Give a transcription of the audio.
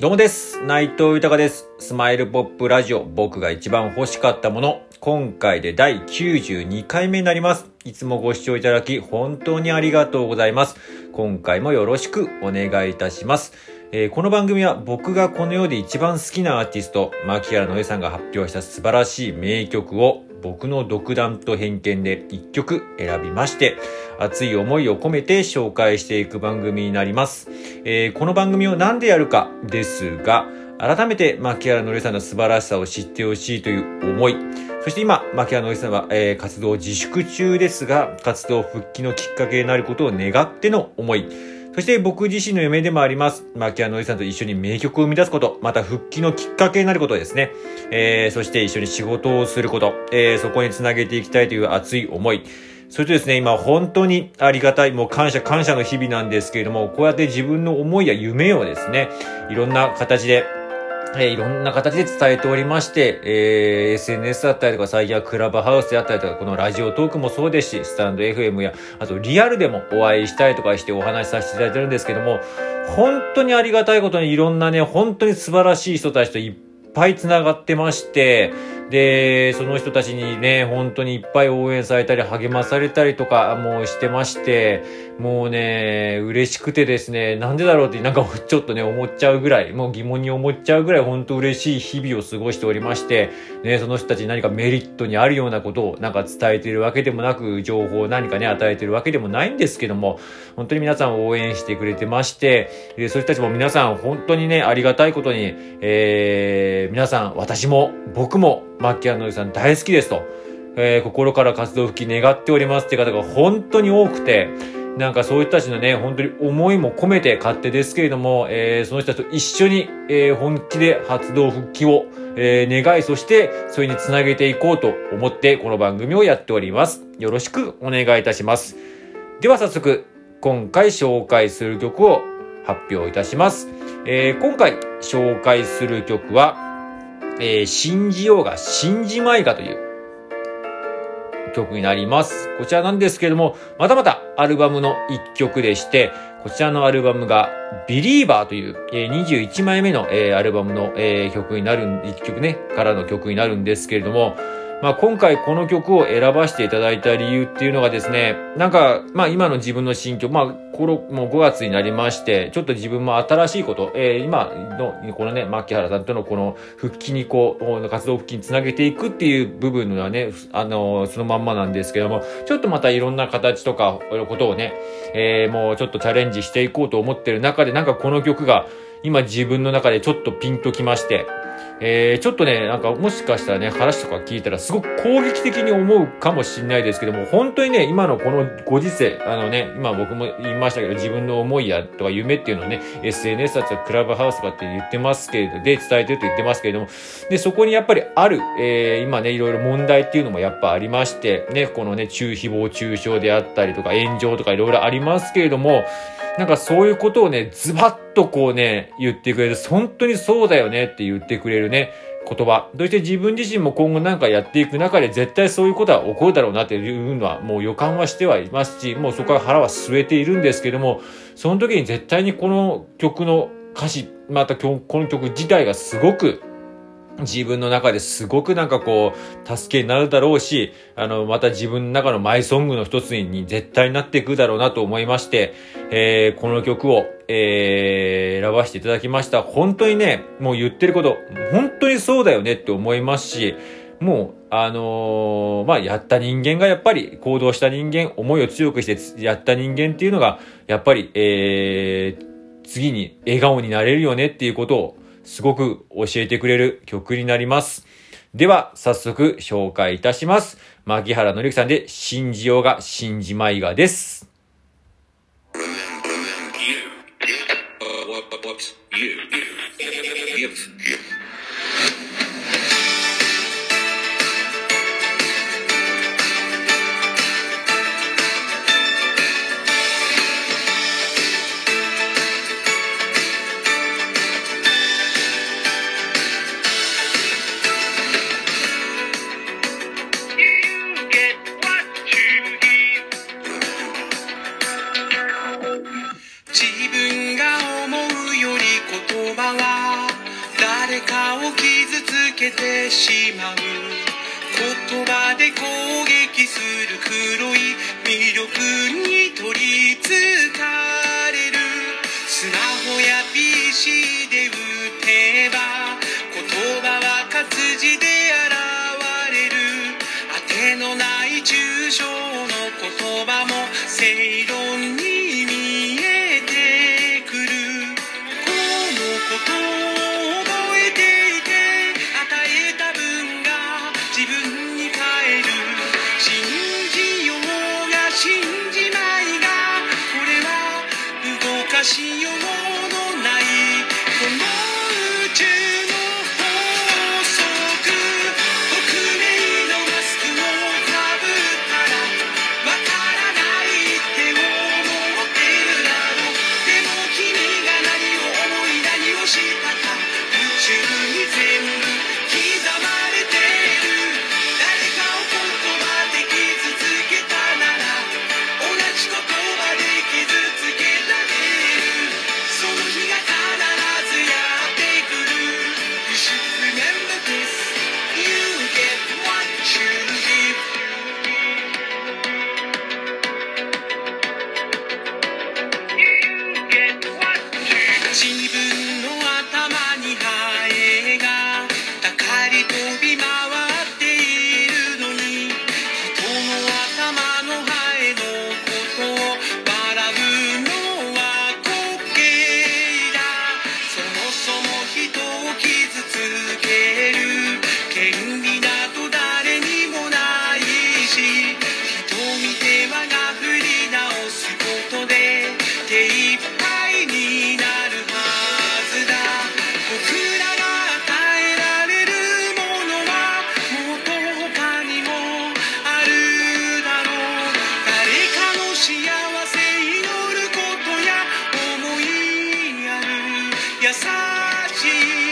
どうもです。内藤豊です。スマイルポップラジオ、僕が一番欲しかったもの。今回で第92回目になります。いつもご視聴いただき、本当にありがとうございます。今回もよろしくお願いいたします。えーこの番組は僕がこの世で一番好きなアーティスト、牧原のえさんが発表した素晴らしい名曲を僕の独断と偏見で一曲選びまして、熱い思いを込めて紹介していく番組になります。えーこの番組を何でやるかですが、改めて牧原のりさんの素晴らしさを知ってほしいという思い、そして今、牧原のりさんは、えー活動自粛中ですが、活動復帰のきっかけになることを願っての思い、そして僕自身の夢でもあります。牧野のりさんと一緒に名曲を生み出すこと、また復帰のきっかけになることですね。えーそして一緒に仕事をすること、えーそこにつなげていきたいという熱い思い、それとですね、今本当にありがたい、もう感謝感謝の日々なんですけれども、こうやって自分の思いや夢をですね、いろんな形で、えーいろんな形で伝えておりまして、えー SNS だったりとか、最近はクラブハウスであったりとか、このラジオトークもそうですし、スタンド FM や、あとリアルでもお会いしたりとかしてお話しさせていただいてるんですけども、本当にありがたいことにいろんなね、本当に素晴らしい人たちといっぱい繋がってまして、で、その人たちにね、本当にいっぱい応援されたり、励まされたりとかもうしてまして、もうね、嬉しくてですね、なんでだろうってなんかちょっとね、思っちゃうぐらい、もう疑問に思っちゃうぐらい本当嬉しい日々を過ごしておりまして、ね、その人たちに何かメリットにあるようなことをなんか伝えているわけでもなく、情報を何かね、与えてるわけでもないんですけども、本当に皆さん応援してくれてまして、でそういう人たちも皆さん本当にね、ありがたいことに、えー、皆さん、私も、僕も、マッキアノイさん大好きですと、えー、心から活動復帰願っておりますって方が本当に多くて、なんかそういう人たちのね、本当に思いも込めて勝手ですけれども、えー、その人たちと一緒に、えー、本気で活動復帰を、えー、願い、そして、それにつなげていこうと思って、この番組をやっております。よろしくお願いいたします。では早速、今回紹介する曲を発表いたします。えー今回紹介する曲は、えー信じようが信じまいがという曲になります。こちらなんですけれども、またまたアルバムの一曲でして、こちらのアルバムが Believer という、えー21枚目の、えーアルバムの、えー曲になる、一曲ね、からの曲になるんですけれども、まあ今回この曲を選ばせていただいた理由っていうのがですね、なんか、まあ今の自分の心境、まあこの、もう5月になりまして、ちょっと自分も新しいこと、えー今の、このね、牧原さんとのこの復帰にこう、活動復帰につなげていくっていう部分はね、あの、そのまんまなんですけども、ちょっとまたいろんな形とか、ことをね、えーもうちょっとチャレンジしていこうと思ってる中で、なんかこの曲が今自分の中でちょっとピンときまして、えーちょっとね、なんかもしかしたらね、話とか聞いたらすごく攻撃的に思うかもしれないですけども、本当にね、今のこのご時世、あのね、今僕も言いましたけど、自分の思いやとか夢っていうのをね、SNS だったらクラブハウスとかって言ってますけれど、で伝えてると言ってますけれども、で、そこにやっぱりある、えー今ね、いろいろ問題っていうのもやっぱありまして、ね、このね、中誹謗中傷であったりとか、炎上とかいろいろありますけれども、なんかそういうことをね、ズバッとこうね、言ってくれる、本当にそうだよねって言ってくれるね、言葉。そして自分自身も今後なんかやっていく中で絶対そういうことは起こるだろうなっていうのはもう予感はしてはいますし、もうそこは腹は据えているんですけども、その時に絶対にこの曲の歌詞、またこの曲自体がすごく自分の中ですごくなんかこう、助けになるだろうし、あの、また自分の中のマイソングの一つに絶対になっていくだろうなと思いまして、えーこの曲を、えー選ばせていただきました。本当にね、もう言ってること、本当にそうだよねって思いますし、もう、あのーまあ、やった人間がやっぱり行動した人間、思いを強くしてやった人間っていうのが、やっぱり、えー次に笑顔になれるよねっていうことをすごく教えてくれる曲になります。では、早速紹介いたします。牧原のりさんで、信じようが信じまいがです。You. Uh, what, what, what? You. 黒いの e a sati.